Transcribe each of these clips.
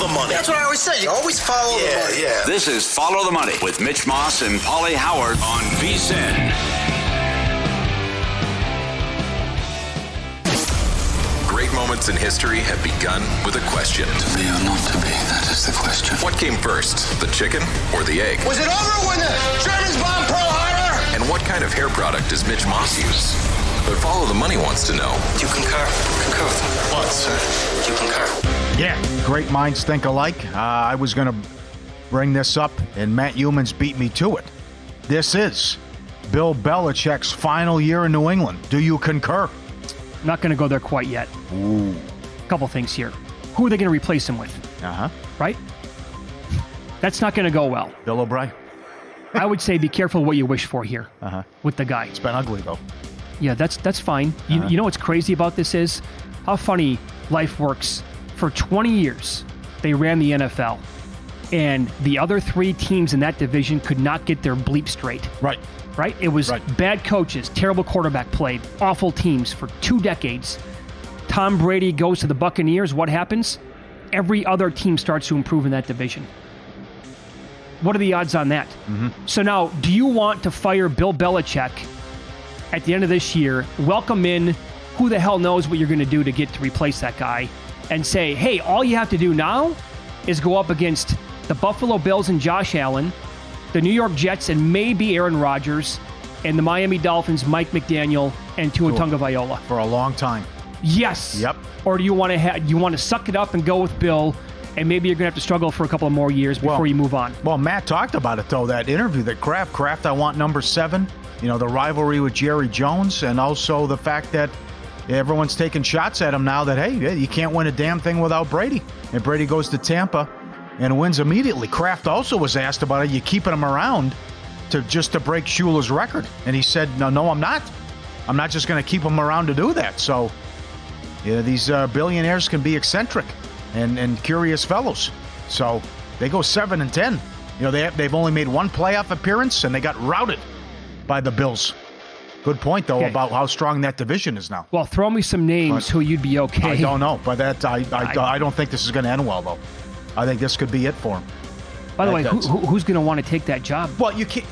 Always follow the, the money. That's what I always say. You always follow yeah, the money. Yeah. This is Follow the Money with Mitch Moss and Pauly Howard on VSIN. Great moments in history have begun with a question. To be or not to be, that is the question. What came first, the chicken or the egg? Was it over when the Germans bombed Pearl Harbor? And what kind of hair product does Mitch Moss use? But Follow the Money wants to know. Do you concur? Concur with me? What, sir? Do you concur? Yeah, great minds think alike. Uh, I was going to bring this up, and Matt Youmans beat me to it. This is Bill Belichick's final year in New England. Do you concur? Not going to go there quite yet. Ooh. A couple things here. Who are they going to replace him with? Uh huh. Right? That's not going to go well. Bill O'Brien. I would say be careful what you wish for here Uh-huh. with the guy. It's been ugly, though. Yeah, that's that's fine. You, Uh-huh. you know what's crazy about this is how funny life works. For 20 years, they ran the NFL, and the other three teams in that division could not get their bleep straight. Right. Right? It was Right. bad coaches, terrible quarterback played, awful teams for two decades. Tom Brady goes to the Buccaneers. What happens? Every other team starts to improve in that division. What are the odds on that? So now, do you want to fire Bill Belichick at the end of this year, welcome in who the hell knows what you're going to do to get to replace that guy, and say, hey, all you have to do now is go up against the Buffalo Bills and Josh Allen, the New York Jets and maybe Aaron Rodgers, and the Miami Dolphins, Mike McDaniel and Tua Tagovailoa. For a long time. Yes. Yep. Or do you want to ha- you want to suck it up and go with Bill, and maybe you're going to have to struggle for a couple of more years before Well- you move on? Well, Matt talked about it, though, that interview that Kraft, Kraft, I want number seven. You know, the rivalry with Jerry Jones, and also the fact that everyone's taking shots at him now that, hey, you can't win a damn thing without Brady. And Brady goes to Tampa and wins immediately. Kraft also was asked about it. You keeping him around to just to break Shula's record? And he said, no, no, I'm not. I'm not just going to keep him around to do that. So, yeah, these uh, billionaires can be eccentric and, and curious fellows. So they go seven and ten. You know, they they've only made one playoff appearance and they got routed by the Bills. Good point though Okay. about how strong that division is now. Well, throw me some names But- who you'd be okay. I don't know, but that I I, I- I don't think this is going to end well though. I think this could be it for him. By the way, who, who's going to want to take that job? Well, you can't.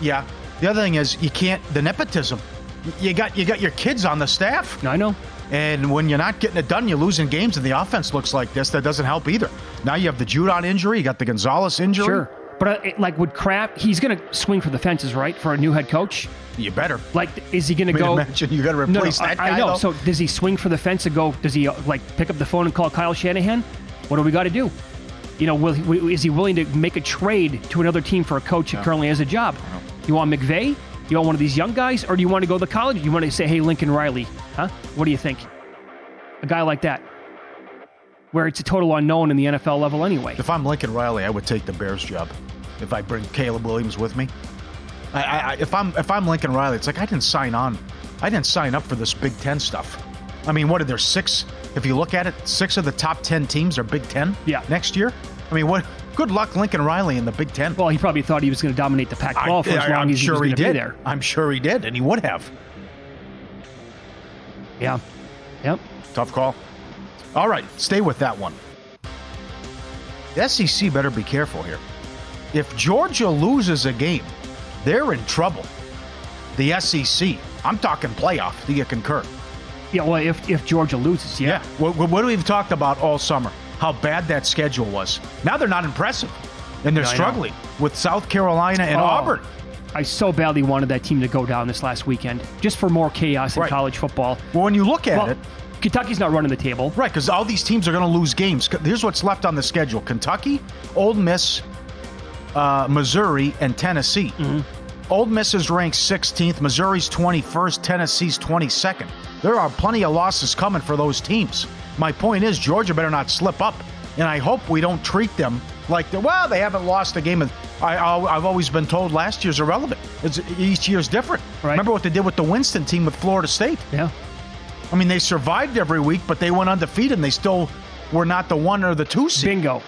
Yeah. The other thing is you can't the nepotism. You got you got your kids on the staff. I know. And when you're not getting it done, you're losing games, and the offense looks like this. That doesn't help either. Now you have the Judon injury, you got the Gonzalez injury. Sure. But uh, it- like with Kraft, he's going to swing for the fences, right? For a new head coach. You better. Like, is he going to go? imagine you gotta No, no, replace that I, I know. though. So does he swing for the fence and go? Does he uh, like pick up the phone and call Kyle Shanahan? What do we got to do? You know, will, he- is he willing to make a trade to another team for a coach that currently has a job? You want McVay? You want one of these young guys, or do you want to go to college? You want to say, hey, Lincoln Riley, huh? What do you think? A guy like that, where it's a total unknown in the NFL level anyway. If I'm Lincoln Riley, I would take the Bears job. If I bring Caleb Williams with me, I, I, if I'm if I'm Lincoln Riley, it's like I didn't sign on I didn't sign up for this Big Ten stuff. I mean, what are there six? If you look at it, six of the top ten teams are Big Ten. Yeah. Next year, I mean, what? Good luck, Lincoln Riley in the Big Ten. Well, he probably thought he was going to dominate the Pac-12 for as long I'm as sure he was he going to did. be there. I'm sure he did, and he would have. Yeah. Yep. Tough call. All right, stay with that one. The SEC better be careful here. If Georgia loses a game, they're in trouble. The SEC. I'm talking playoff. Do you concur? Yeah. Well, if if Georgia loses, yeah. What, what, what we've talked about all summer, how bad that schedule was. Now they're not impressive, and they're Yeah, struggling with South Carolina and Oh, Auburn. I so badly wanted that team to go down this last weekend, just for more chaos in Right. college football. Well, when you look at Well, it, Kentucky's not running the table. Right, because all these teams are going to lose games. Here's what's left on the schedule Kentucky, Ole Miss, uh, Missouri, and Tennessee. Ole Miss is ranked 16th, Missouri's 21st, Tennessee's 22nd. There are plenty of losses coming for those teams. My point is, Georgia better not slip up, and I hope we don't treat them like, well, they haven't lost a game. I, I, I've always been told last year's irrelevant. It's, each year's different. Right. Remember what they did with the Winston team with Florida State? Yeah. I mean, they survived every week, but they went undefeated and they still were not the one or the two seed. Bingo.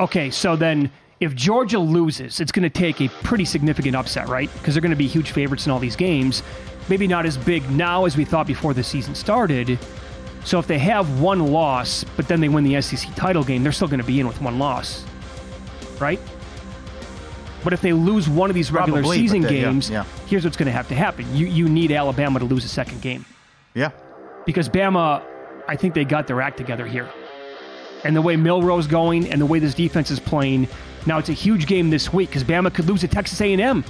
Okay, so then if Georgia loses, it's going to take a pretty significant upset, right? Because they're going to be huge favorites in all these games. Maybe not as big now as we thought before the season started. So if they have one loss, but then they win the SEC title game, they're still going to be in with one loss, right? But if they lose one of these regular Probably, season they- yeah, games, yeah. here's what's going to have to happen. You you need Alabama to lose a second game Yeah. Because Bama, I think they got their act together here. And the way Milroe's going and the way this defense is playing, now it's a huge game this week because Bama could lose to Texas A&M.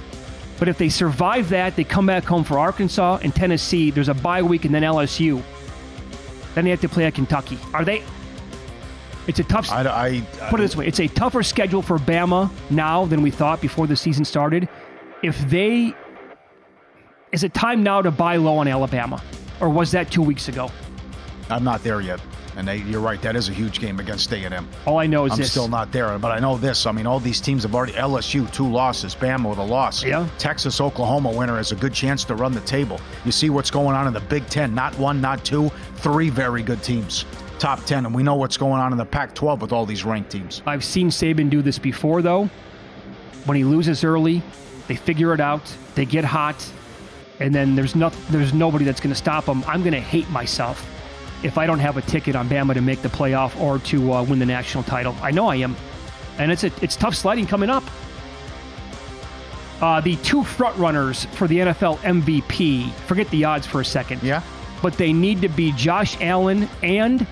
But if they survive that, they come back home for Arkansas and Tennessee. There's a bye week and then LSU. Then they have to play at Kentucky. Are they? It's a tough. I, I, I put it this way: it's a tougher schedule for Bama now than we thought before the season started. If they, is it time now to buy low on Alabama, or was that two weeks ago? I'm not there yet. And they, you're right, that is a huge game against A&M. All I know is I'm this. still not there, but I know this. I mean, all these teams have already LSU two losses, Bama with a loss. Yeah. Texas, Oklahoma winner has a good chance to run the table. You see what's going on in the Big Ten. Not one, not two, three very good teams. Top ten, and we know what's going on in the Pac-12 with all these ranked teams. I've seen Saban do this before, though. When he loses early, they figure it out. They get hot, and then there's no, there's nobody that's going to stop them. I'm going to hate myself if I don't have a ticket on Bama to make the playoff or to uh, win the national title. I know I am, and it's a, it's tough sliding coming up. Uh, the two front runners for the NFL MVP. Forget the odds for a second. Yeah. But they need to be Josh Allen and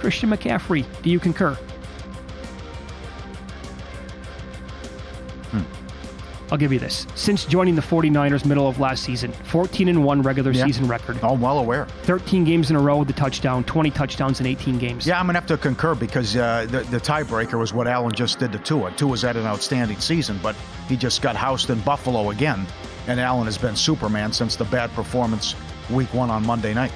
Christian McCaffrey. Do you concur? I'll give you this. Since joining the 49ers middle of last season, 14 and 1 regular Yeah. season record. Oh, I'm well aware. 13 games in a row with the touchdown, 20 touchdowns in 18 games. Yeah, I'm going to have to concur because uh, the, the tiebreaker was what Allen just did to Tua. Tua's had an outstanding season, but he just got housed in Buffalo again. And Allen has been Superman since the bad performance week one on Monday night.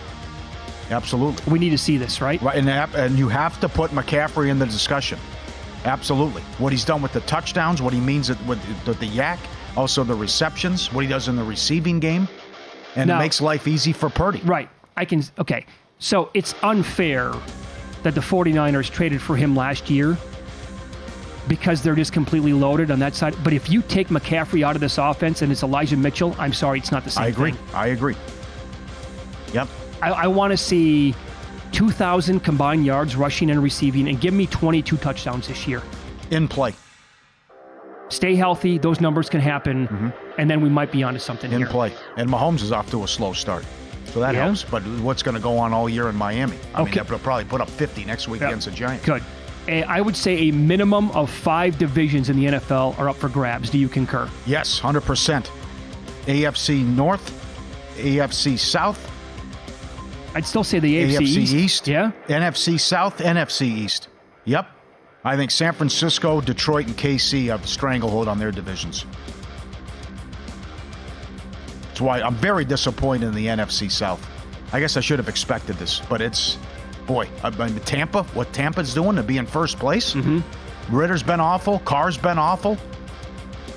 Absolutely. We need to see this, right? Right, and, and you have to put McCaffrey in the discussion. Absolutely. What he's done with the touchdowns, what he means with, with the YAC, also the receptions, what he does in the receiving game, and Now- it makes life easy for Purdy. Right. I can. Okay. So it's unfair that the 49ers traded for him last year because they're just completely loaded on that side. But if you take McCaffrey out of this offense and it's Elijah Mitchell, I'm sorry, it's not the same I agree. thing. I agree. Yep. I, I want to see 2,000 combined yards rushing and receiving and give me 22 touchdowns this year. In play. Stay healthy. Those numbers can happen. Mm-hmm. And then we might be onto something in here. play. And Mahomes is off to a slow start. So that Yeah? helps. But what's going to go on all year in Miami? I Okay. mean, they'll probably put up 50 next week Yeah. against the Giants. Good. I would say a minimum of five divisions in the NFL are up for grabs. Do you concur? Yes, 100%. AFC North, AFC South, I'd still say the AFC, AFC East, Yeah. NFC South, NFC East. Yep. I think San Francisco, Detroit, and KC have stranglehold on their divisions. That's why I'm very disappointed in the NFC South. I guess I should have expected this, but it's, boy, I mean, Tampa, what Tampa's doing to be in first place. Mm-hmm. Ridder's been awful. Carr's been awful.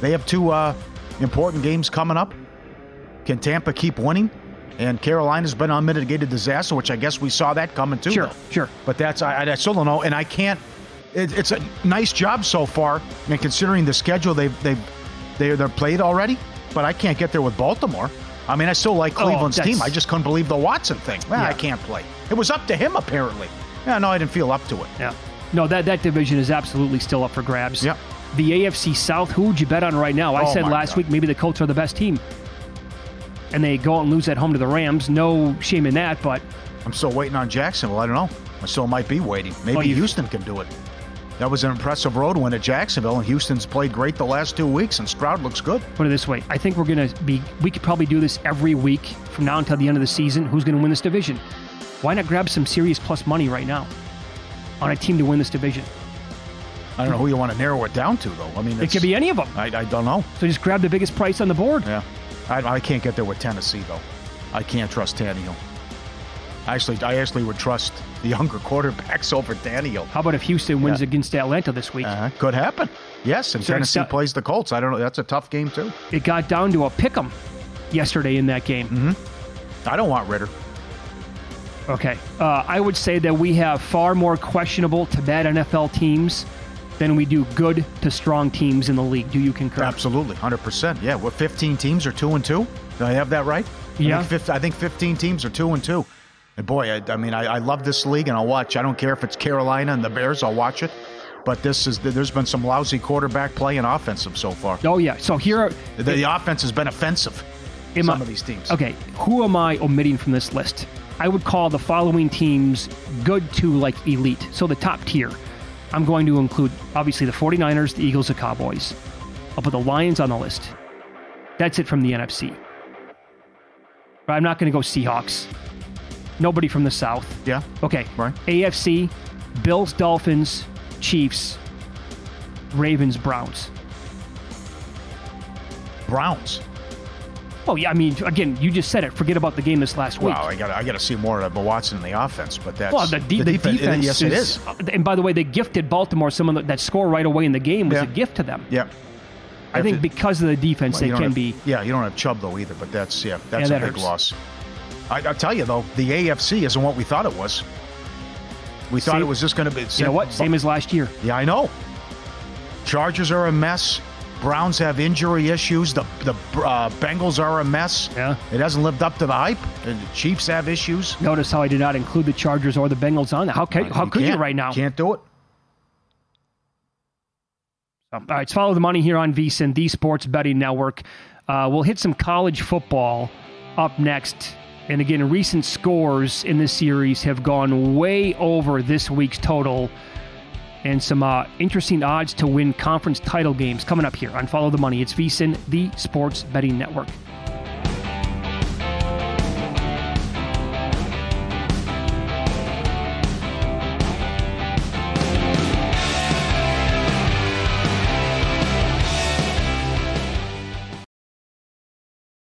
They have two uh, important games coming up. Can Tampa keep winning? And Carolina's been unmitigated disaster, which I guess we saw that coming too. Sure, sure. But that's I, I still don't know, and I can't. It, it's a nice job so far, and considering the schedule they've they've they they're played already, but I can't get there with Baltimore. I mean, I still like Oh, Cleveland's that's- team. I just couldn't believe the Watson thing. Well, I can't play. It was up to him apparently. Yeah, no, I didn't feel up to it. Yeah. No, that, that division is absolutely still up for grabs. Yeah. The AFC South, who would you bet on right now? I Oh, said last God. week maybe the Colts are the best team. And they go out and lose at home to the Rams. No shame in that, but I'm still waiting on Jacksonville. I don't know. I still might be waiting. Maybe oh, you- Houston can do it. That was an impressive road win at Jacksonville, and Houston's played great the last two weeks, and Stroud looks good. put it this way. I think we're going to be, we could probably do this every week from now until the end of the season. Who's going to win this division? Why not grab some serious plus money right now on a team to win this division? I don't know who you want to narrow it down to, though. I mean, It could be any of them. I, I don't know. So just grab the biggest price on the board. Yeah, I, I can't get there with Tennessee though. I can't trust Tannehill. Actually, I actually would trust the younger quarterbacks over Daniel. How about if Houston wins Yeah. against Atlanta this week? Uh, could happen. Yes, and So Tennessee plays the Colts. I don't know. That's a tough game too. It got down to a pick 'em yesterday in that game. Mm-hmm. I don't want Ridder. Okay. Uh, I would say that we have far more questionable to bad NFL teams than we do good to strong teams in the league. Do you concur? Absolutely, hundred percent. Yeah, what 15 teams are two and two? Do I have that right? I Yeah. think, 15, I think 15 teams are two and two. And boy, I, I mean, I, I love this league, and I'll watch. I don't care if it's Carolina and the Bears. I'll watch it. But this is there's been some lousy quarterback play and offensive so far. Oh yeah. So here are The, the offense has been offensive. Some I- of these teams. Okay, who am I omitting from this list? I would call the following teams good to like elite. So the top tier. I'm going to include obviously the 49ers, the Eagles, the Cowboys. I'll put the Lions on the list. That's it from the NFC. But I'm not going to go Seahawks. Nobody from the South. Yeah. Okay. Right. AFC, Bills, Dolphins, Chiefs, Ravens, Browns. Browns. Oh yeah, I mean, again, you just said it. Forget about the game this last week. Wow, I got I got to see more of Watson in the offense, but that's Well, the, de- the defen- defense. Yes, it is. And by the way, they gifted Baltimore some of the, that score right away in the game was Yeah. a gift to them. Yeah. I think it- because of the defense, Well, they can have- be. Yeah, you don't have Chubb though either, but that's yeah, that's Yeah, a that big hurts. loss. I, I'll tell you though, the AFC isn't what we thought it was. We thought Same- it was just going to be. You know what? Same as last year. Yeah, I know. Chargers are a mess. Browns have injury issues. The the uh, Bengals are a mess. Yeah. It hasn't lived up to the hype. The Chiefs have issues. Notice how I did not include the Chargers or the Bengals on that. How can, how could you right now? Can't do it. All right, let's follow the money here on VSIN, the Sports Betting Network. Uh, we'll hit some college football up next. And again, recent scores in this series have gone way over this week's total. And some uh, interesting odds to win conference title games coming up here on Follow the Money. It's VSIN, the Sports Betting Network.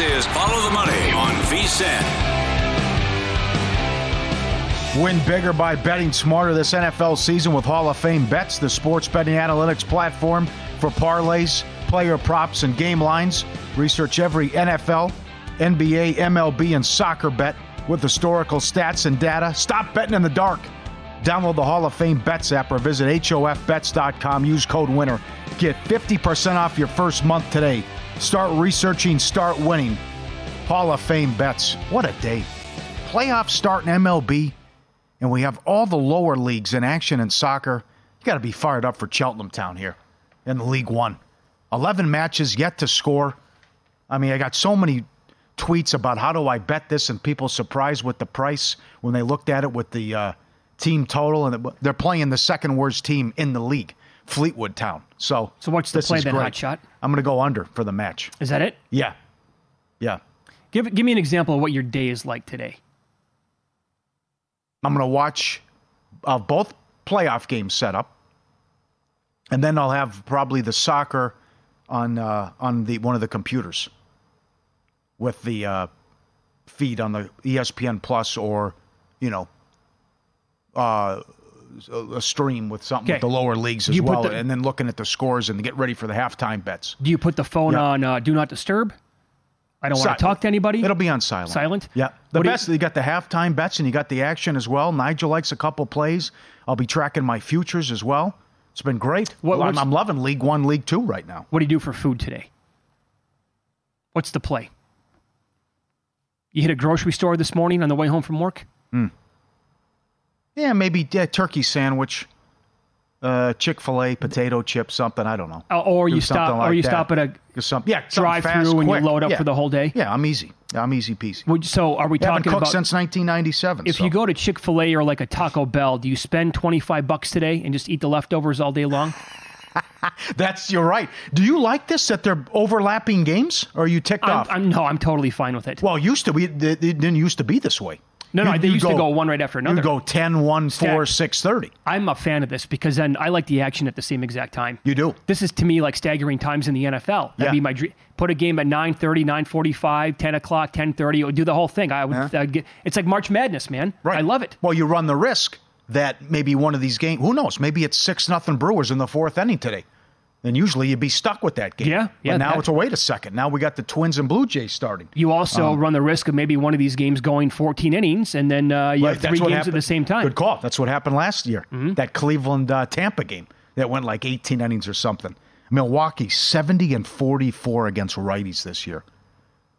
Is Follow the Money on VSIN. Win bigger by betting smarter this NFL season with Hall of Fame Bets, the sports betting analytics platform for parlays, player props, and game lines. Research every NFL, NBA, MLB, and soccer bet with historical stats and data. Stop betting in the dark. Download the Hall of Fame Bets app or visit HOFBets.com. Use code WINNER. Get 50% off your first month today. Start researching, start winning. Hall of Fame Bets. What a day. Playoffs start in MLB, and we have all the lower leagues in action in soccer. You got to be fired up for Cheltenham Town here in League One. 11 matches yet to score. I mean, I got so many tweets about how do I bet this, and people surprised with the price when they looked at it with the uh, team total, and they're playing the second worst team in the league, Fleetwood Town. So, so what's the play then, Hot Shot? I'm going to go under for the match. Is that it? Yeah, yeah. Give give me an example of what your day is like today. I'm going to watch uh, both playoff games set up, and then I'll have probably the soccer on uh, on the one of the computers with the uh, feed on the ESPN Plus or you know a stream with something Okay. with the lower leagues as you well, the- and then looking at the scores and get ready for the halftime bets. Do you put the phone Yeah. on uh, Do Not Disturb? I don't want to talk to anybody. It'll be on silent. Silent? Yeah. The What do you- best, you, got the halftime bets and you got the action as well. Nigel likes a couple plays. I'll be tracking my futures as well. It's been great. What- Well, I'm, I'm loving League One, League Two right now. What do you do for food today? What's the play? You hit a grocery store this morning on the way home from work? Yeah, maybe yeah, turkey sandwich, uh, Chick Fil A, potato chip, something. I don't know. Uh, or Do you stop, like or you that. stop at a some, yeah, drive through and quick. you load up Yeah. for the whole day. Yeah, I'm easy. I'm easy peasy. Would- So are we We haven't talking cooked about since 1997. if so. you go to Chick Fil A or like a Taco Bell, do you spend twenty five bucks today and just eat the leftovers all day long? That's you're right. Do you like this that they're overlapping games, or are you ticked I'm, off? I'm no, I'm totally fine with it. well, it used to be. It didn't used to be this way. No, no, You- they used to go one right after another. You go 10, 1, 4, Stack. 6, 30. I'm a fan of this because then I like the action at the same exact time. You do. This is to me like staggering times in the NFL. That'd Yeah. be my dream. Put a game at 9:30, 9:45, 10 o'clock, 10:30. It would do the whole thing. I would. I'd get, it's like March Madness, man. Right. I love it. Well, you run the risk that maybe one of these games, who knows, maybe it's 6 nothing Brewers in the fourth inning today. And usually you'd be stuck with that game. Yeah, yeah, But now that- it's a wait a second. Now we got the Twins and Blue Jays starting. You also Um, run the risk of maybe one of these games going 14 innings, and then uh, you Right, have three games happened. at the same time. Good call. That's what happened last year. That Cleveland uh, Tampa game that went like 18 innings or something. Milwaukee 70 and 44 against righties this year.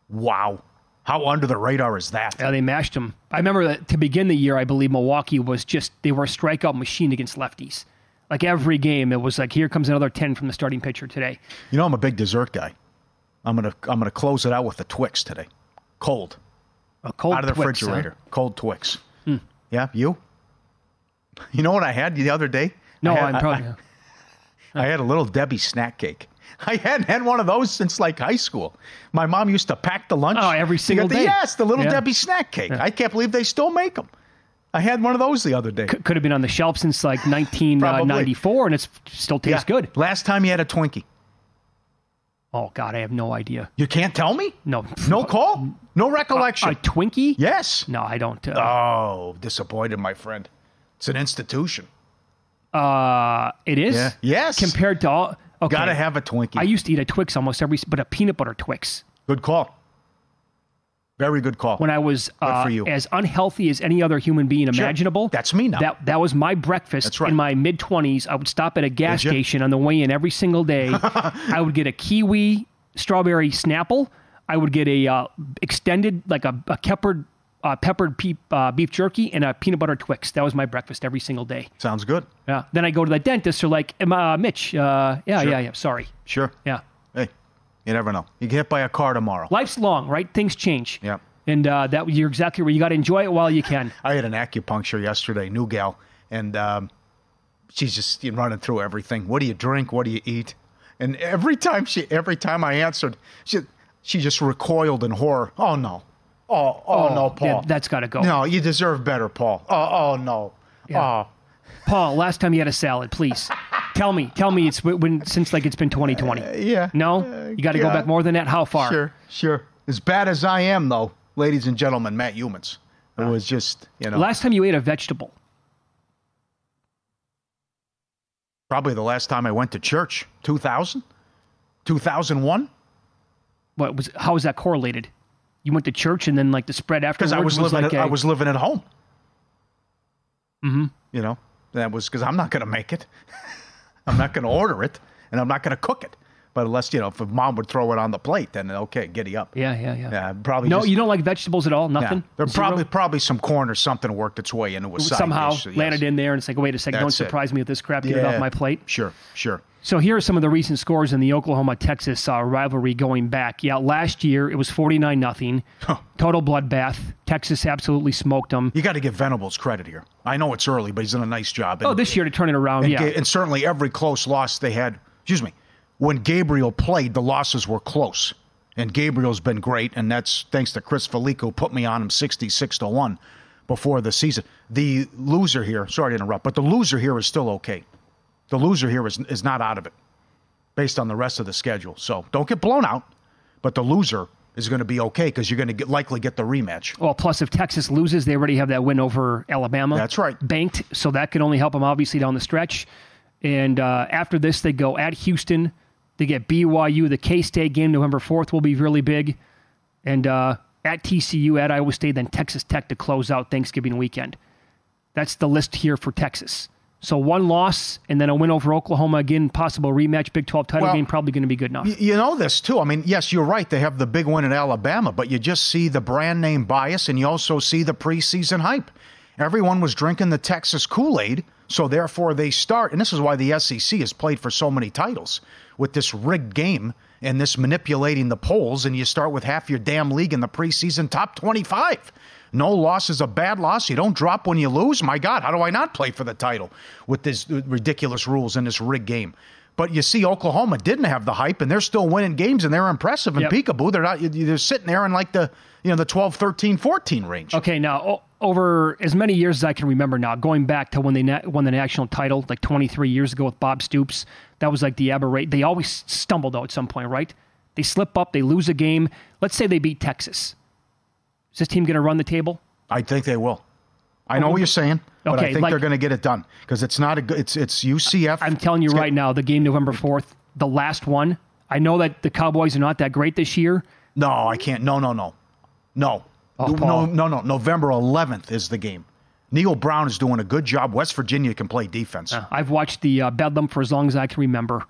Wow. How under the radar is that? Yeah, they mashed them. I remember that to begin the year, I believe Milwaukee was just they were a strikeout machine against lefties. Like every game, it was like here comes another 10 from the starting pitcher today. You know I'm a big dessert guy. I'm gonna I'm gonna close it out with a Twix today, cold, A cold out of the Twix, huh? refrigerator, cold Twix. Hmm. Yeah, you. You know what I had the other day? No, I had, I'm I- probably. I, I had a little Debbie snack cake. I hadn't had one of those since like high school. My mom used to pack the lunch. Oh, every single the- day. Yes, the little Yeah. Debbie snack cake. I can't believe they still make them. I had one of those the other day. could have been on the shelf since like 1994, and it's still tastes Yeah. good. Last time you had a Twinkie. Oh God, I have no idea. You can't tell me? No, No call? No recollection? A Twinkie? yes. No, I don't. Uh, Oh, disappointed, my friend. It's an institution. uh, it is. Yeah. Yes. Compared to all. Okay. Gotta have a Twinkie. I used to eat a Twix almost every, but a peanut butter Twix. Good call. Very good call. when I was uh, for you. as unhealthy as any other human being Sure. imaginable. That's me now. That that was my breakfast right. in my mid twenties. I would stop at a gas station on the way in every single day. I would get a kiwi strawberry Snapple. I would get a uh, extended like a, a peppered uh, peppered pe- uh, beef jerky and a peanut butter Twix. That was my breakfast every single day. Sounds good. Yeah. Then I go to the dentist. They're like, uh, Mitch, uh, yeah, Sure. yeah, yeah. Sorry. Sure. Yeah. You never know. You get hit by a car tomorrow. Life's long, right? Things change. Yeah. And uh, that you're exactly right. You got to enjoy it while you can. I had an acupuncture yesterday, new gal, and um, she's just you know, running through everything. What do you drink? What do you eat? And every time she, every time I answered, she, she just recoiled in horror. Oh no, oh oh, no, Paul, that's got to go. no, you deserve better, Paul. Oh oh no, Yeah. oh Paul, last time you had a salad, please. tell me, tell me it's when since like it's been 2020. Uh, yeah. No, uh, you got to go back more than that. How far? Sure, sure. As bad as I am, though, ladies and gentlemen, Matt Youmans. It ah. was just, you know. Last time you ate a vegetable? Probably the last time I went to church. 2000? 2001? What was? How was that correlated? You went to church and then like the spread afterwards. Because I was living. like at, a- I was living at home. Mm-hmm. You know, that was because I'm not going to make it. I'm not going to order it, and I'm not going to cook it. But unless you know, if mom would throw it on the plate, then okay, giddy up. Yeah, yeah, yeah. Yeah, probably. No, just- you don't like vegetables at all. Nothing. Yeah. There Zero? probably probably some corn or something worked its way into a side somehow dish, yes. landed in there, and it's like, wait a second, don't That's it. surprise me with this crap. Get it off my plate. Sure, sure. So here are some of the recent scores in the Oklahoma Texas uh, rivalry going back. Yeah, last year it was 49 nothing. Total bloodbath. Texas absolutely smoked them. You got to give Venables credit here. I know it's early, but he's done a nice job. Oh, this year to turn it around, and, yeah. and certainly every close loss they had. Excuse me. When Gabriel played, the losses were close, and Gabriel's been great, and that's thanks to Chris Fallica who put me on him sixty-six to one before the season. The loser here, sorry to interrupt, but the loser here is still okay. The loser here is is not out of it, based on the rest of the schedule. So don't get blown out, but the loser is going to be okay because you're going to get, likely get the rematch. Well, plus if Texas loses, they already have that win over Alabama. That's right. Banked, so that could only help them obviously down the stretch. And uh, after this, they go at Houston. They get BYU. The K State game November fourth will be really big, and uh, at TCU, at Iowa State, then Texas Tech to close out Thanksgiving weekend. That's the list here for Texas. So one loss and then a win over Oklahoma again, possible rematch, Big Twelve title Well, game, probably going to be good enough. You know this too. I mean, yes, you're right. They have the big win in Alabama, but you just see the brand name bias and you also see the preseason hype. Everyone was drinking the Texas Kool Aid, so therefore they start. And this is why the SEC has played for so many titles with this rigged game and this manipulating the polls. And you start with half your damn league in the preseason top 25. No loss is a bad loss. You don't drop when you lose. My God, how do I not play for the title with these ridiculous rules in this rigged game? But you see, Oklahoma didn't have the hype, and they're still winning games, and they're impressive in Yep. peekaboo. They're not. They're sitting there in like the you know the 12, 13, 14 range. Okay, now over as many years as I can remember now, going back to when they na- won the national title, like 23 years ago with Bob Stoops, that was like the aberrate. They always stumble though at some point, right? They slip up, they lose a game. Let's say they beat Texas. Is this team going to run the table? I think they will. I know what you're saying, but I think like- they're going to get it done because it's not a good. It's it's UCF. I'm telling you right now, the game November 4th, the last one. I know that the Cowboys are not that great this year. No, I can't. No, no, no, no, Oh, no, no, no. November 11th is the game. Neal Brown is doing a good job. West Virginia can play defense. I've watched the uh, Bedlam for as long as I can remember.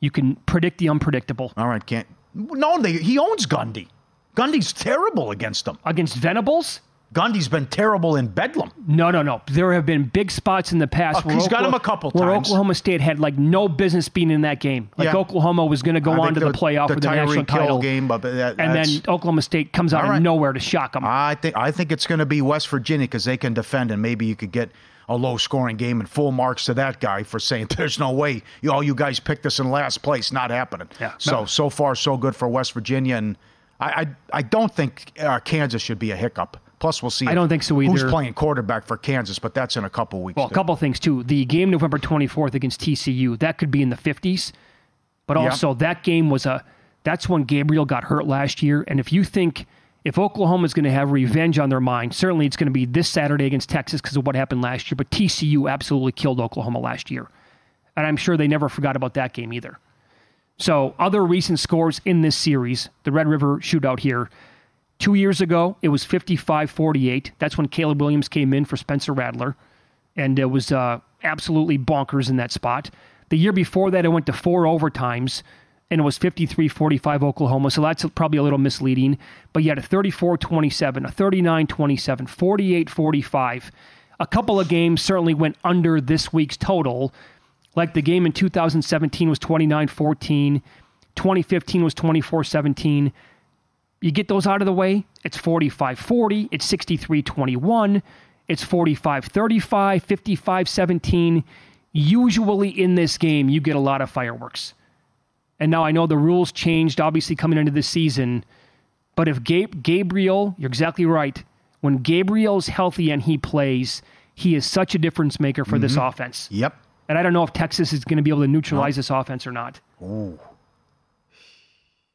You can predict the unpredictable. All right, can't. No, they, he owns Gundy. Gundy's terrible against them. Against Venables? Gundy's been terrible in Bedlam. No, no, no. There have been big spots in the past. Oh, where he's got him a couple where times. Oklahoma State had like no business being in that game. Like Yeah. Oklahoma was going to go I on to the, playoff with the national title, game, but that, and then Oklahoma State comes out All of nowhere to shock them. I think I think it's going to be West Virginia because they can defend, and maybe you could get a low scoring game and full marks to that guy for saying there's no way you all you guys picked us in last place. Not happening. Yeah. So No. so far so good for West Virginia, and I I, I don't think uh, Kansas should be a hiccup. Plus, we'll see. I don't think so either. Who's playing quarterback for Kansas? But that's in a couple weeks. Well, a couple things too. The game November 24th against TCU, that could be in the 50s. But Yeah. also that game was a that's when Gabriel got hurt last year and if you think if Oklahoma is going to have revenge on their mind, certainly it's going to be this Saturday against Texas because of what happened last year, but TCU absolutely killed Oklahoma last year. And I'm sure they never forgot about that game either. So, other recent scores in this series, the Red River shootout here. Two years ago, it was 55 48. That's when Caleb Williams came in for Spencer Rattler, and it was uh, absolutely bonkers in that spot. The year before that, it went to four overtimes, and it was 53 45 Oklahoma. So that's probably a little misleading. But you had a 34 27, a 39 27, 48 45. A couple of games certainly went under this week's total, like the game in 2017 was 29 14, 2015 was 24 17. You get those out of the way, it's 45 40, it's 63 21, it's 45 35, 55 17. Usually in this game, you get a lot of fireworks. And now I know the rules changed, obviously, coming into the season. But if Gabe, Gabriel, you're exactly right. When Gabriel's healthy and he plays, he is such a difference maker for this Mhm. offense. Yep. And I don't know if Texas is going to be able to neutralize this offense or not. Ooh.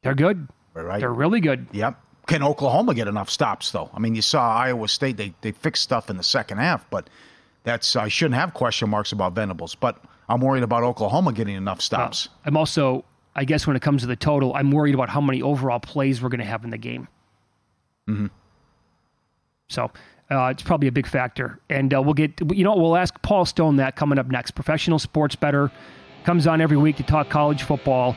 They're good. Right. They're really good. Yep. Can Oklahoma get enough stops though? I mean, you saw Iowa State; they they fixed stuff in the second half, but that's I shouldn't have question marks about Venables, but I'm worried about Oklahoma getting enough stops. Uh, I'm also, I guess, when it comes to the total, I'm worried about how many overall plays we're going to have in the game. Mm-hmm. So uh, it's probably a big factor. And uh, we'll get, you know, we'll ask Paul Stone that coming up next. Professional sports better comes on every week to talk college football.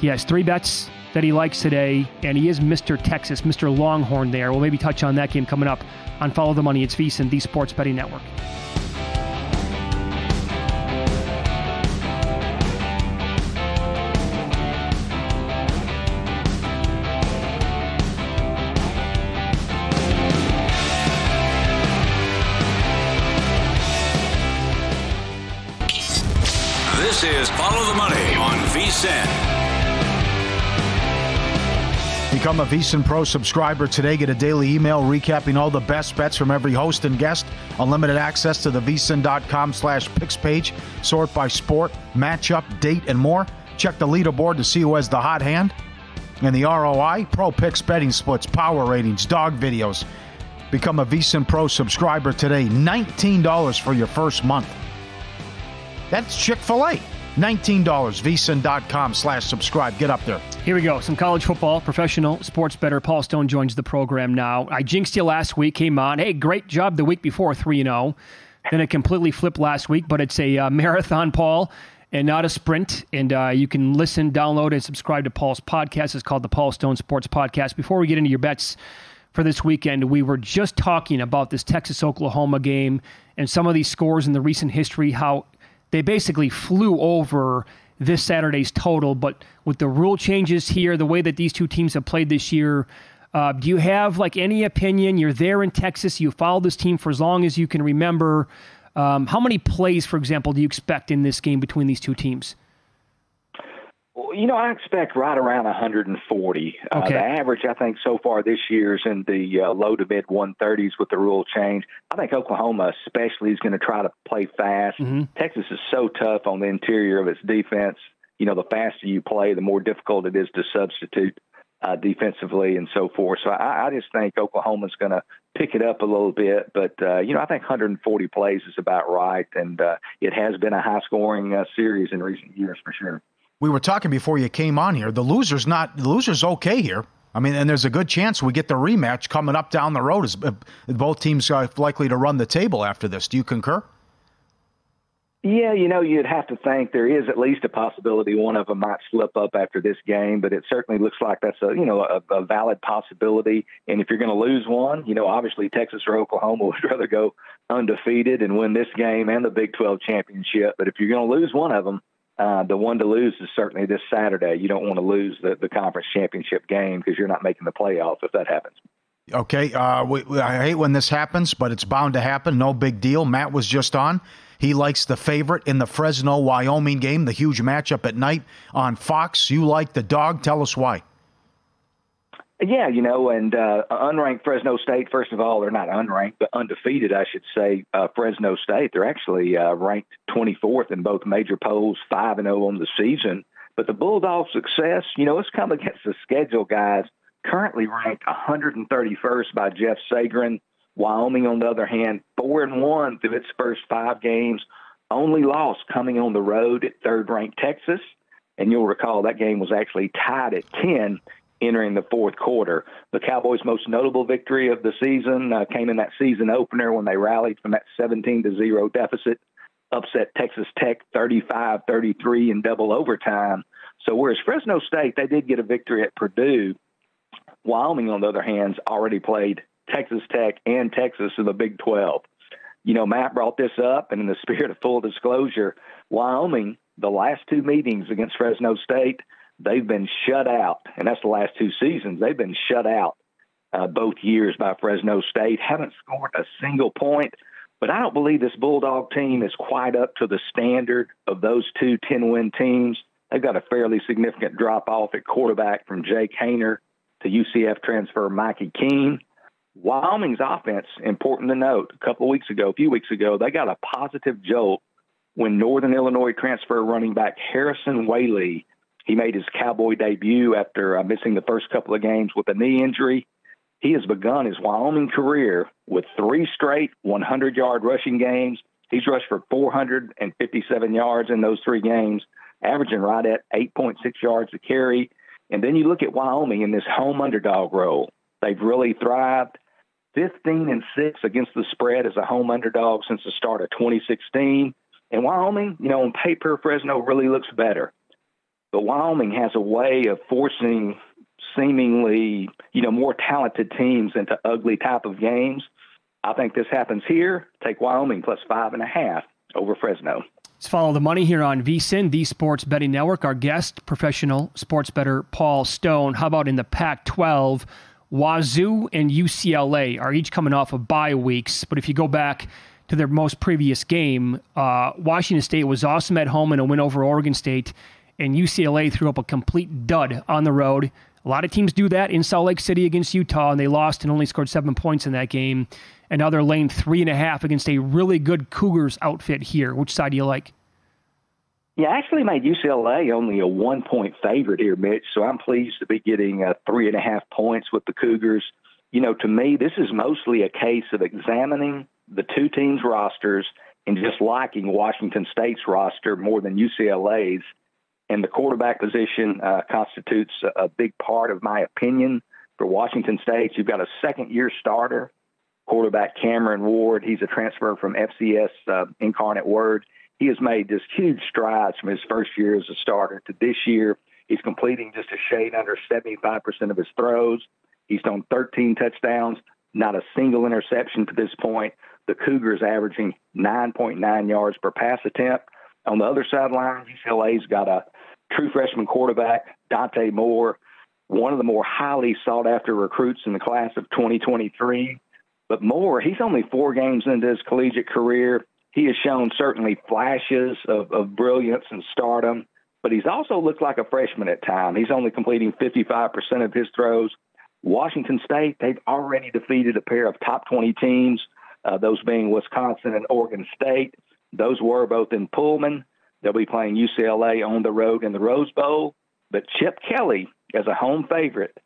He has three bets that he likes today, and he is Mr. Texas, Mr. Longhorn there. We'll maybe touch on that game coming up on Follow the Money. It's VSIN, the Sports Betting Network. Become a VSIN Pro subscriber today. Get a daily email recapping all the best bets from every host and guest. Unlimited access to the VSIN.com slash picks page. Sort by sport, matchup, date, and more. Check the leaderboard to see who has the hot hand. And the ROI, Pro Picks betting splits, power ratings, dog videos. Become a VSIN Pro subscriber today. $19 for your first month. That's Chick-fil-A. $19, vsin.com slash subscribe. Get up there. Here we go. Some college football, professional sports better. Paul Stone joins the program now. I jinxed you last week, came on. Hey, great job the week before, 3 0. Then it completely flipped last week, but it's a uh, marathon, Paul, and not a sprint. And uh, you can listen, download, and subscribe to Paul's podcast. It's called the Paul Stone Sports Podcast. Before we get into your bets for this weekend, we were just talking about this Texas Oklahoma game and some of these scores in the recent history, how they basically flew over this Saturday's total. But with the rule changes here, the way that these two teams have played this year, uh, do you have like any opinion? You're there in Texas. You followed this team for as long as you can remember. Um, how many plays, for example, do you expect in this game between these two teams? Well, you know, I expect right around 140. Okay. Uh, the average, I think, so far this year is in the uh, low to mid 130s with the rule change. I think Oklahoma, especially, is going to try to play fast. Mm-hmm. Texas is so tough on the interior of its defense. You know, the faster you play, the more difficult it is to substitute uh, defensively and so forth. So I, I just think Oklahoma's going to pick it up a little bit. But, uh, you know, I think 140 plays is about right. And uh, it has been a high scoring uh, series in recent years for sure we were talking before you came on here. The loser's not the loser's okay here. I mean, and there's a good chance we get the rematch coming up down the road. As uh, both teams are likely to run the table after this. Do you concur? Yeah, you know, you'd have to think there is at least a possibility one of them might slip up after this game, but it certainly looks like that's a you know a, a valid possibility. And if you're going to lose one, you know, obviously Texas or Oklahoma would rather go undefeated and win this game and the Big 12 championship. But if you're going to lose one of them, uh, the one to lose is certainly this Saturday. You don't want to lose the, the conference championship game because you're not making the playoffs if that happens. Okay, uh, we, we, I hate when this happens, but it's bound to happen. No big deal. Matt was just on. He likes the favorite in the Fresno Wyoming game, the huge matchup at night on Fox. You like the dog. Tell us why. Yeah, you know, and uh, unranked Fresno State, first of all, they're not unranked, but undefeated, I should say. Uh, Fresno State, they're actually uh, ranked 24th in both major polls, 5 and 0 on the season. But the Bulldogs' success, you know, it's come against the schedule guys currently ranked 131st by Jeff Sagarin. Wyoming, on the other hand, 4 and 1 through its first five games, only loss coming on the road at third ranked Texas. And you'll recall that game was actually tied at 10 entering the fourth quarter. The Cowboys' most notable victory of the season uh, came in that season opener when they rallied from that 17 to 0 deficit, upset Texas Tech 35 33 in double overtime. So, whereas Fresno State, they did get a victory at Purdue, Wyoming, on the other hand, already played Texas Tech and Texas in the Big 12. You know, Matt brought this up, and in the spirit of full disclosure, Wyoming, the last two meetings against Fresno State, they've been shut out, and that's the last two seasons. They've been shut out uh, both years by Fresno State. Haven't scored a single point, but I don't believe this Bulldog team is quite up to the standard of those two 10 win teams. They've got a fairly significant drop off at quarterback from Jake Haener to UCF transfer Mikey Keene. Wyoming's offense, important to note, a couple of weeks ago, a few weeks ago, they got a positive jolt when Northern Illinois transfer running back Harrison Waylee He made his Cowboy debut after uh, missing the first couple of games with a knee injury. He has begun his Wyoming career with three straight 100 yard rushing games. He's rushed for 457 yards in those three games, averaging right at 8.6 yards a carry. And then you look at Wyoming in this home underdog role. They've really thrived. 15 and 6 against the spread as a home underdog since the start of 2016. And Wyoming, you know, on paper, Fresno really looks better. But Wyoming has a way of forcing seemingly, you know, more talented teams into ugly type of games. I think this happens here. Take Wyoming plus five and a half over Fresno. Let's follow the money here on VSIN, the Sports Betting Network. Our guest, professional sports bettor Paul Stone. How about in the Pac 12? Wazzu and UCLA are each coming off of bye weeks, but if you go back to their most previous game, uh, Washington State was awesome at home and a win over Oregon State, and UCLA threw up a complete dud on the road. A lot of teams do that in Salt Lake City against Utah, and they lost and only scored seven points in that game. And now they're laying three and a half against a really good Cougars outfit here. Which side do you like? Yeah, I actually made UCLA only a one point favorite here, Mitch. So I'm pleased to be getting uh, three and a half points with the Cougars. You know, to me, this is mostly a case of examining the two teams' rosters and just liking Washington State's roster more than UCLA's. And the quarterback position uh, constitutes a, a big part of my opinion for Washington State. You've got a second year starter, quarterback Cameron Ward. He's a transfer from FCS uh, Incarnate Word he has made just huge strides from his first year as a starter to this year. He's completing just a shade under 75% of his throws. He's thrown 13 touchdowns, not a single interception to this point. The Cougars averaging 9.9 yards per pass attempt. On the other sideline, UCLA's got a true freshman quarterback, Dante Moore, one of the more highly sought after recruits in the class of 2023. But Moore, he's only four games into his collegiate career he has shown certainly flashes of, of brilliance and stardom, but he's also looked like a freshman at times. He's only completing 55% of his throws. Washington State, they've already defeated a pair of top 20 teams, uh, those being Wisconsin and Oregon State. Those were both in Pullman. They'll be playing UCLA on the road in the Rose Bowl. But Chip Kelly, as a home favorite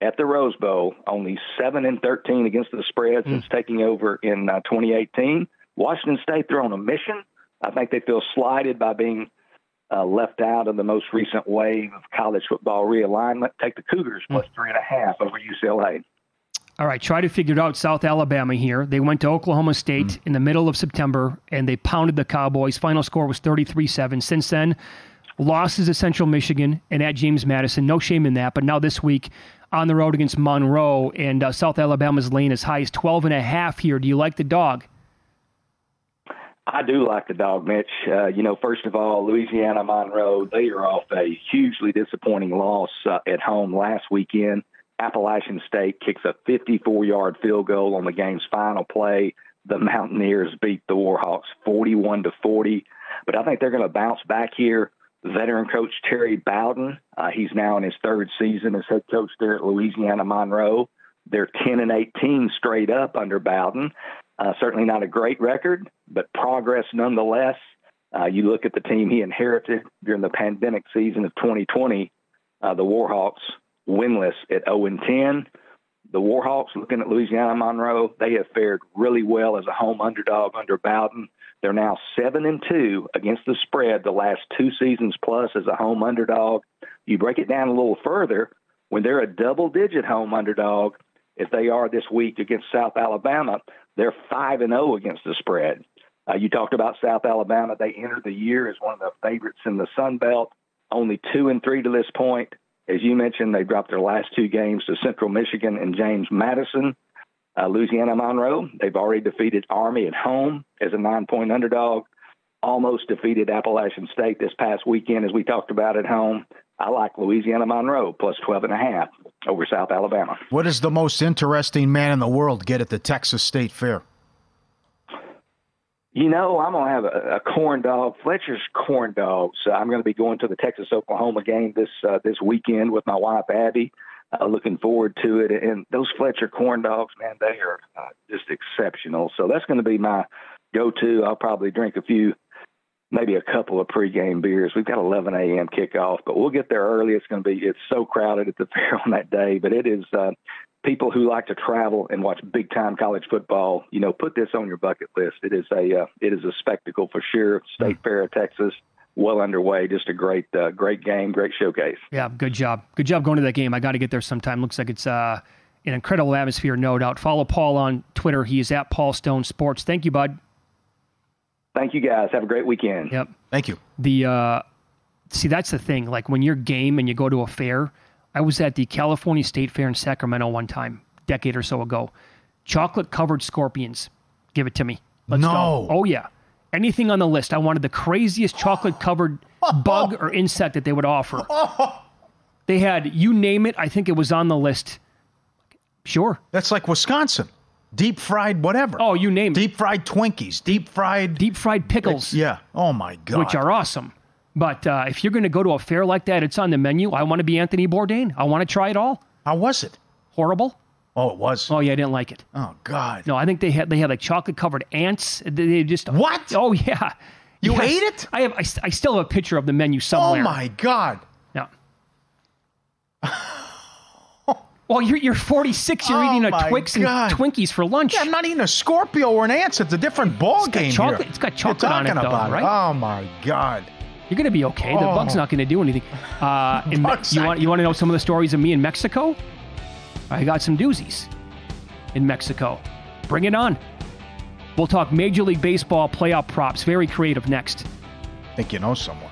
at the Rose Bowl, only 7 and 13 against the spread mm. since taking over in uh, 2018. Washington State, they're on a mission. I think they feel slighted by being uh, left out of the most recent wave of college football realignment. Take the Cougars plus three and a half over UCLA. All right, try to figure it out. South Alabama here. They went to Oklahoma State mm in the middle of September and they pounded the Cowboys. Final score was 33 7. Since then, losses at Central Michigan and at James Madison. No shame in that. But now this week, on the road against Monroe and uh, South Alabama's lane as high as 12 and a half here. Do you like the dog? I do like the dog, Mitch. Uh, you know, first of all, Louisiana Monroe, they are off a hugely disappointing loss uh, at home last weekend. Appalachian State kicks a 54 yard field goal on the game's final play. The Mountaineers beat the Warhawks 41 to 40. But I think they're going to bounce back here. Veteran coach Terry Bowden, uh, he's now in his third season as head coach there at Louisiana Monroe. They're 10 and 18 straight up under Bowden. Uh, certainly not a great record, but progress nonetheless. Uh, you look at the team he inherited during the pandemic season of 2020, uh, the Warhawks winless at 0 and 10. The Warhawks, looking at Louisiana Monroe, they have fared really well as a home underdog under Bowden. They're now seven and two against the spread the last two seasons plus as a home underdog. You break it down a little further, when they're a double digit home underdog, if they are this week against South Alabama, they're five and zero oh against the spread. Uh, you talked about South Alabama; they entered the year as one of the favorites in the Sun Belt. Only two and three to this point. As you mentioned, they dropped their last two games to Central Michigan and James Madison. Uh, Louisiana Monroe, they've already defeated Army at home as a nine point underdog. Almost defeated Appalachian State this past weekend, as we talked about at home. I like Louisiana Monroe plus 12 and a half over South Alabama. What does the most interesting man in the world get at the Texas State Fair? You know, I'm going to have a, a corn dog, Fletcher's corn dogs. Uh, I'm going to be going to the Texas Oklahoma game this uh, this weekend with my wife Abby. Uh, looking forward to it. And those Fletcher corn dogs, man, they are uh, just exceptional. So that's going to be my go-to. I'll probably drink a few maybe a couple of pregame beers. We've got 11 a.m. kickoff, but we'll get there early. It's going to be it's so crowded at the fair on that day, but it is. Uh, people who like to travel and watch big time college football, you know, put this on your bucket list. It is a uh, it is a spectacle for sure. State Fair of Texas, well underway. Just a great uh, great game, great showcase. Yeah, good job. Good job going to that game. I got to get there sometime. Looks like it's uh, an incredible atmosphere, no doubt. Follow Paul on Twitter. He is at Paul Stone Sports. Thank you, bud. Thank you, guys. Have a great weekend. Yep. Thank you. The uh, see, that's the thing. Like when you're game and you go to a fair I was at the California State Fair in Sacramento one time, decade or so ago. Chocolate covered scorpions. Give it to me. Let's no. Go. Oh yeah. Anything on the list. I wanted the craziest chocolate covered bug or insect that they would offer. They had you name it. I think it was on the list. Sure. That's like Wisconsin. Deep fried whatever. Oh, you name it. Deep fried Twinkies. Deep fried. Deep fried pickles. Yeah. Oh my god. Which are awesome. But uh, if you're going to go to a fair like that, it's on the menu. I want to be Anthony Bourdain. I want to try it all. How was it? Horrible. Oh, it was. Oh yeah, I didn't like it. Oh God. No, I think they had they had like chocolate covered ants. They just what? Oh yeah. You yes. ate it? I have. I, I, still have a picture of the menu somewhere. Oh my God. Yeah. well, you're you're 46. You're oh eating a Twix God. and Twinkies for lunch. Yeah, I'm not eating a Scorpio or an ant. It's a different ball it's game chocolate, here. It's got chocolate on it, though, about right? It. Oh my God. You're going to be okay. The Oh. bug's not going to do anything. Uh, in, Bug's you want you want to know some of the stories of me in Mexico? I got some doozies in Mexico. Bring it on. We'll talk Major League Baseball playoff props. Very creative next. think you know someone.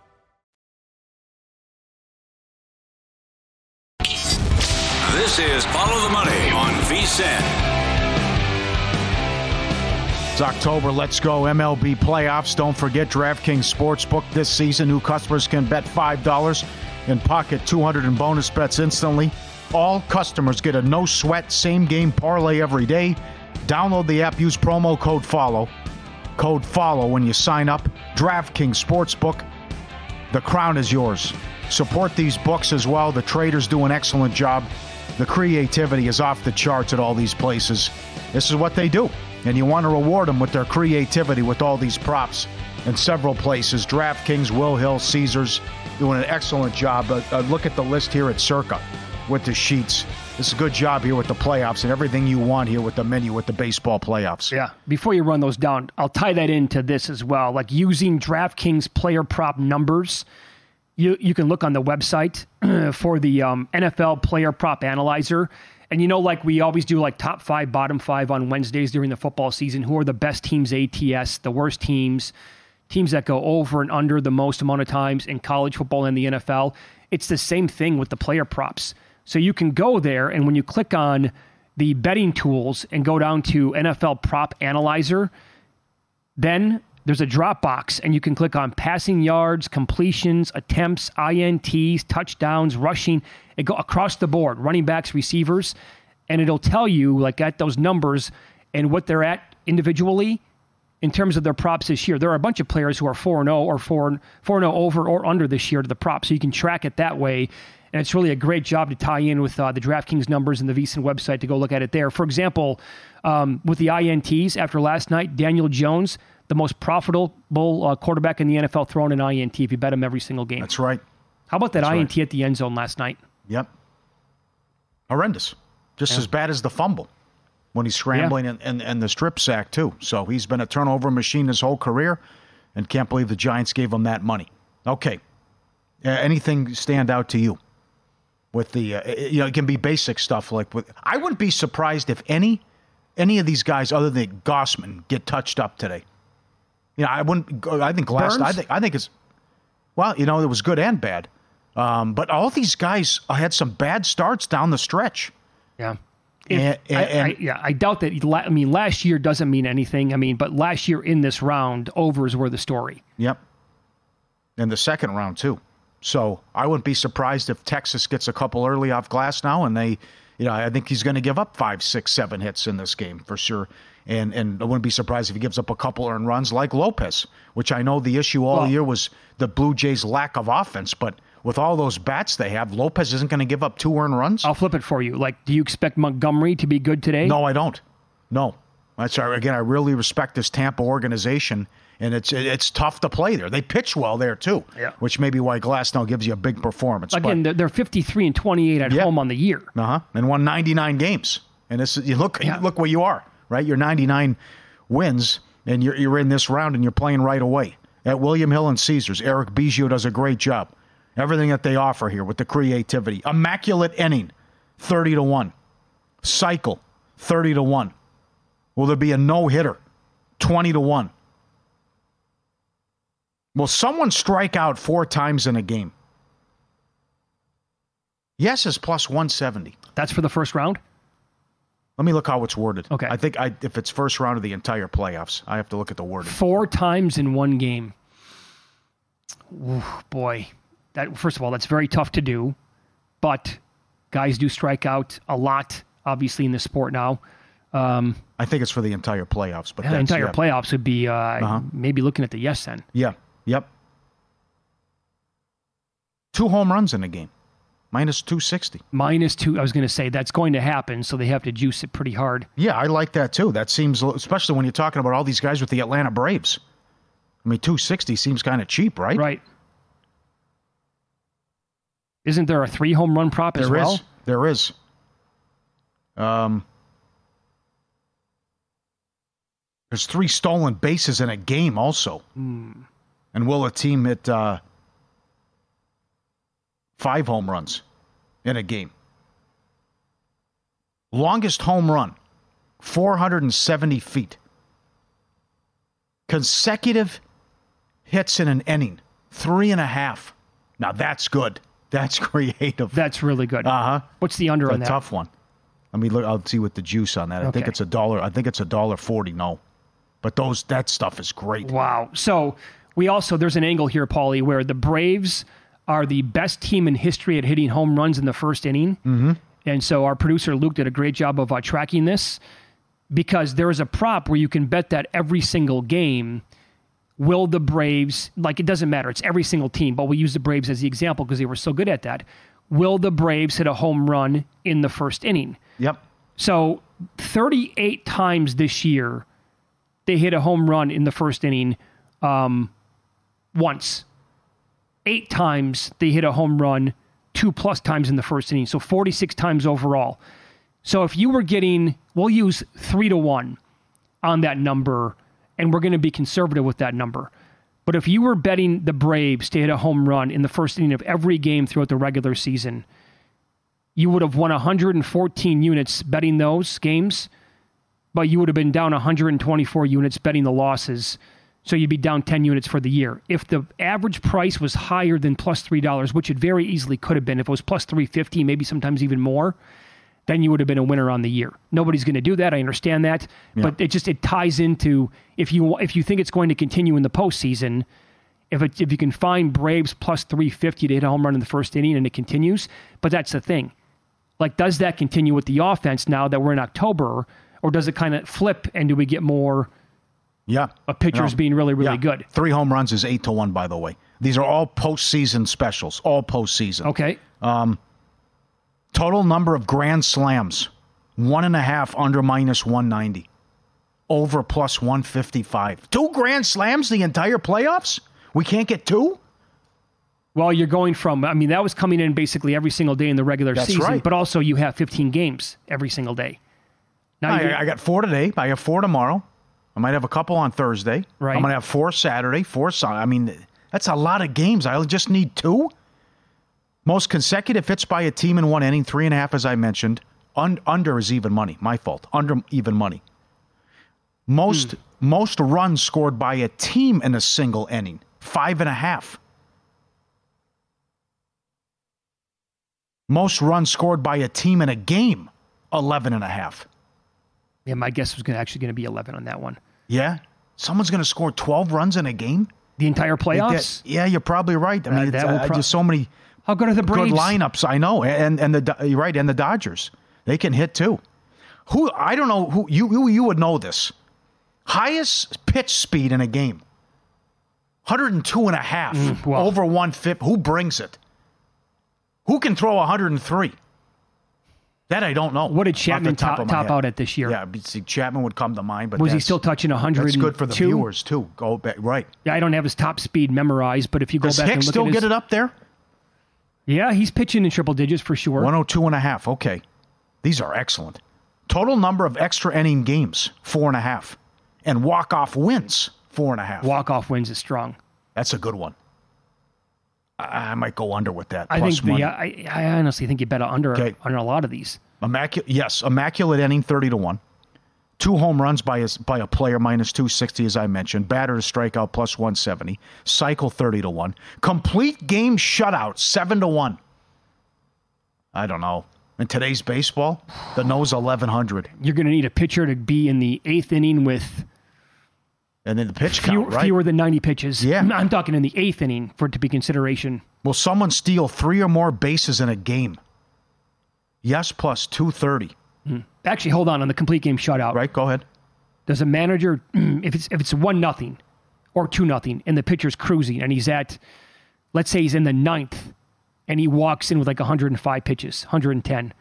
This is Follow the Money on VSIN. It's October. Let's go. MLB playoffs. Don't forget DraftKings Sportsbook this season. New customers can bet $5 and pocket 200 in bonus bets instantly. All customers get a no sweat same game parlay every day. Download the app, use promo code FOLLOW. Code FOLLOW when you sign up. DraftKings Sportsbook. The crown is yours. Support these books as well. The traders do an excellent job. The creativity is off the charts at all these places. This is what they do. And you want to reward them with their creativity with all these props in several places. DraftKings, Will Hill, Caesars doing an excellent job. Uh, uh, look at the list here at Circa with the sheets. This is a good job here with the playoffs and everything you want here with the menu with the baseball playoffs. Yeah. Before you run those down, I'll tie that into this as well. Like using DraftKings player prop numbers. You you can look on the website for the um, NFL player prop analyzer. And you know, like we always do, like top five, bottom five on Wednesdays during the football season. Who are the best teams ATS, the worst teams, teams that go over and under the most amount of times in college football and the NFL? It's the same thing with the player props. So you can go there, and when you click on the betting tools and go down to NFL prop analyzer, then there's a drop box, and you can click on passing yards, completions, attempts, INTs, touchdowns, rushing. It go across the board, running backs, receivers, and it'll tell you like at those numbers and what they're at individually in terms of their props this year. There are a bunch of players who are 4 0 or 4 0 over or under this year to the prop. So you can track it that way. And it's really a great job to tie in with uh, the DraftKings numbers and the VSiN website to go look at it there. For example, um, with the INTs after last night, Daniel Jones, the most profitable uh, quarterback in the NFL, thrown an INT if you bet him every single game. That's right. How about that That's INT right. at the end zone last night? Yep. Horrendous. Just Yeah. as bad as the fumble when he's scrambling and, and, and the strip sack, too. So he's been a turnover machine his whole career and can't believe the Giants gave him that money. Okay. Uh, anything stand out to you? With the, uh, you know, it can be basic stuff like with. I wouldn't be surprised if any any of these guys other than Gausman get touched up today. You know, I wouldn't. I think last. I think. I think it's. Well, you know, it was good and bad. Um, but all these guys had some bad starts down the stretch. Yeah. And- If- I, I, yeah, I doubt that. I mean, last year doesn't mean anything. I mean, but last year in this round, overs were the story. Yep. In the second round too. So I wouldn't be surprised if Texas gets a couple early off Glasnow, and they, you know, I think he's going to give up five, six, seven hits in this game for sure. And and I wouldn't be surprised if he gives up a couple earned runs like Lopez, which I know the issue all Well- year was the Blue Jays' lack of offense, but with all those bats they have, Lopez isn't going to give up two earned runs. I'll flip it for you. Like, do you expect Montgomery to be good today? No, I don't. No, that's again. I really respect this Tampa organization, and it's it's tough to play there. They pitch well there too, Yeah. which may be why Glasnow gives you a big performance. Again, they're, they're 53 and 28 at home on the year. uh huh, and won 99 games, and this you look Yeah. look where you are, right? You're 99 wins, and you're you're in this round, and you're playing right away at William Hill and Caesars. Eric Bijou does a great job. Everything that they offer here with the creativity, immaculate inning, 30 to one, cycle, 30 to one. Will there be a no hitter? 20 to 1. Will someone strike out four times in a game? Yes is plus 170. That's for the first round? Let me look how it's worded. Okay. I think I, if it's first round of the entire playoffs, I have to look at the wording. Four times in one game. Ooh, boy. That first of all, that's very tough to do. But guys do strike out a lot, obviously, in the sport now. Um, I think it's for the entire playoffs, but the entire yeah. playoffs would be uh, Uh-huh. maybe looking at the yes then. Yeah. Yep. Two home runs in a game, minus 260. Minus two, I was going to say that's going to happen, so they have to juice it pretty hard. Yeah, I like that too. That seems, especially when you're talking about all these guys with the Atlanta Braves. I mean, 260 seems kind of cheap, right? Right. Isn't there a three home run prop as There is. well? There is. Um, there's three stolen bases in a game also. Hmm. And will a team hit uh, five home runs in a game? Longest home run, 470 feet. Consecutive hits in an inning, three and a half. Now that's good. That's creative. That's really good. Uh huh. What's the under a on that? tough one. Let me look. I'll see what the juice on that. I think it's a dollar. I think it's a dollar forty. No, but those that stuff is great. Wow. So we also there's an angle here, Paulie, where the Braves are the best team in history at hitting home runs in the first inning. Mm-hmm. And so our producer Luke did a great job of uh, tracking this because there is a prop where you can bet that every single game will the Braves like it doesn't matter it's every single team but we use the Braves as the example because they were so good at that will the Braves hit a home run in the first inning Yep. so 38 times this year they hit a home run in the first inning um, once. Eight times they hit a home run two plus times in the first inning so 46 times overall. So if you were getting we'll use three to one on that number and we're going to be conservative with that number. But if you were betting the braves to hit a home run in the first inning of every game throughout the regular season you would have won 114 units betting those games but you would have been down 124 units betting the losses so you'd be down 10 units for the year. If the average price was higher than plus $3, which it very easily could have been, if it was plus 350, maybe sometimes even more, then you would have been a winner on the year. Nobody's going to do that. I understand that, Yeah. but it just it ties into if you if you think it's going to continue in the postseason. If it, if you can find Braves plus 350 to hit a home run in the first inning and it continues, but that's the thing. Like, does that continue with the offense now that we're in October, or does it kind of flip and do we get more Yeah. of pitchers No. being really, really Yeah. good? Three home runs is eight to one, by the way. These are all postseason specials, all postseason. Okay. Um, total number of grand slams, one and a half under minus 190. Over plus 155. Two grand slams the entire playoffs? We can't get two? Well, you're going from, I mean, that was coming in basically every single day in the regular That's season, right. but also you have 15 games every single day. Now I, I got four today. I have four tomorrow. I might have a couple on Thursday. Right. I'm going to have four Saturday, four Sunday. I mean, that's a lot of games. I just need two. Most consecutive hits by a team in one inning, three and a half, as I mentioned. Un- under is even money. My fault. Under even money. Most hmm. most runs scored by a team in a single inning, five and a half. Most runs scored by a team in a game, 11 and a half. Yeah, my guess was gonna, actually going to be 11 on that one. Yeah. Someone's going to score 12 runs in a game? The entire playoffs? Yeah, you're probably right. I Uh, mean, that will uh, pro- just so many How good are the Braves? good lineups. I know, and and the you're right, and the Dodgers they can hit too. Who I don't know who you you, you would know this. Highest pitch speed in a game. 102 and a half Mm, well. over 150. Who brings it? Who can throw 103? That I don't know. What did Chapman top top, top out at this year? Yeah, see, Chapman would come to mind, but was he still touching 102? That's good for the viewers too. Go back, right? Yeah, I don't have his top speed memorized, but if you go Does back Hicks and look still at his, get it up there? Yeah, he's pitching in triple digits for sure. 102 and a half. Okay. These are excellent. Total number of extra inning games, four and a half. And walk off wins, four and a half. Walk off wins is strong. That's a good one. I, I might go under with that. I think the. I, I honestly think you bet under Okay. on a lot of these. Immaculate, yes, immaculate inning, thirty to one. Two home runs by a, by a player minus two sixty, as I mentioned. Batter to strikeout plus one seventy. Cycle thirty to one. Complete game shutout seven to one. I don't know. In today's baseball, the nose eleven hundred, You're going to need a pitcher to be in the eighth inning with and then the pitch fewer, count, right? fewer than 90 pitches. Yeah. I'm talking in the eighth inning for it to be consideration. Will someone steal three or more bases in a game? Yes, plus two thirty. Hmm. Actually, hold on on the complete game shutout. Right, go ahead. Does a manager if it's if it's one nothing or two nothing and the pitcher's cruising and he's at let's say he's in the ninth and he walks in with like 105 pitches, 110.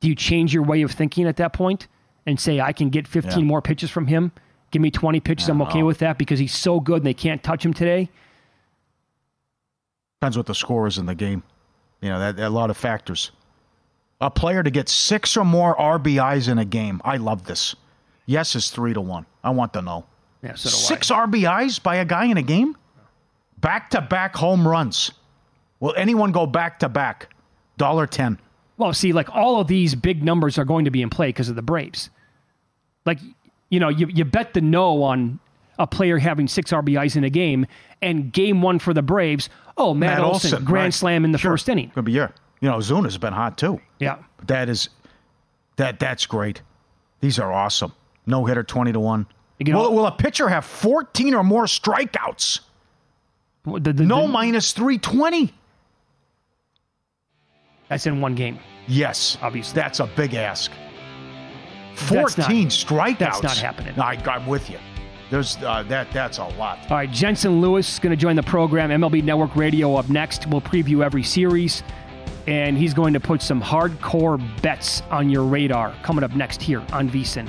Do you change your way of thinking at that point and say I can get 15 Yeah. more pitches from him? Give me 20 pitches. I'm okay with that because he's so good and they can't touch him today. Depends what the score is in the game. You know, that, that- a lot of factors. A player to get six or more RBIs in a game. I love this. Yes is three to one. I want to know. Yeah, so Six RBIs by a guy in a game? Back to back home runs. Will anyone go back to back? Dollar ten. Well, see, like all of these big numbers are going to be in play because of the Braves. Like, you know, you, you bet the no on a player having six RBIs in a game, and game one for the Braves, oh, Matt, Olson, grand right. slam in the Sure. first inning. Could be yeah. You know, Ozuna's been hot too. Yeah. That is that that's great. These are awesome. No hitter twenty to one. Will, will a pitcher have fourteen or more strikeouts? The- the- No the- minus three twenty. That's in one game. Yes, Obviously. that's a big ask. That's not- Fourteen strikeouts. that's not happening. I, I'm with you. There's uh, that. That's a lot. All right, Jensen Lewis is going to join the program. MLB Network Radio up next. We'll preview every series, and he's going to put some hardcore bets on your radar coming up next here on VSIN.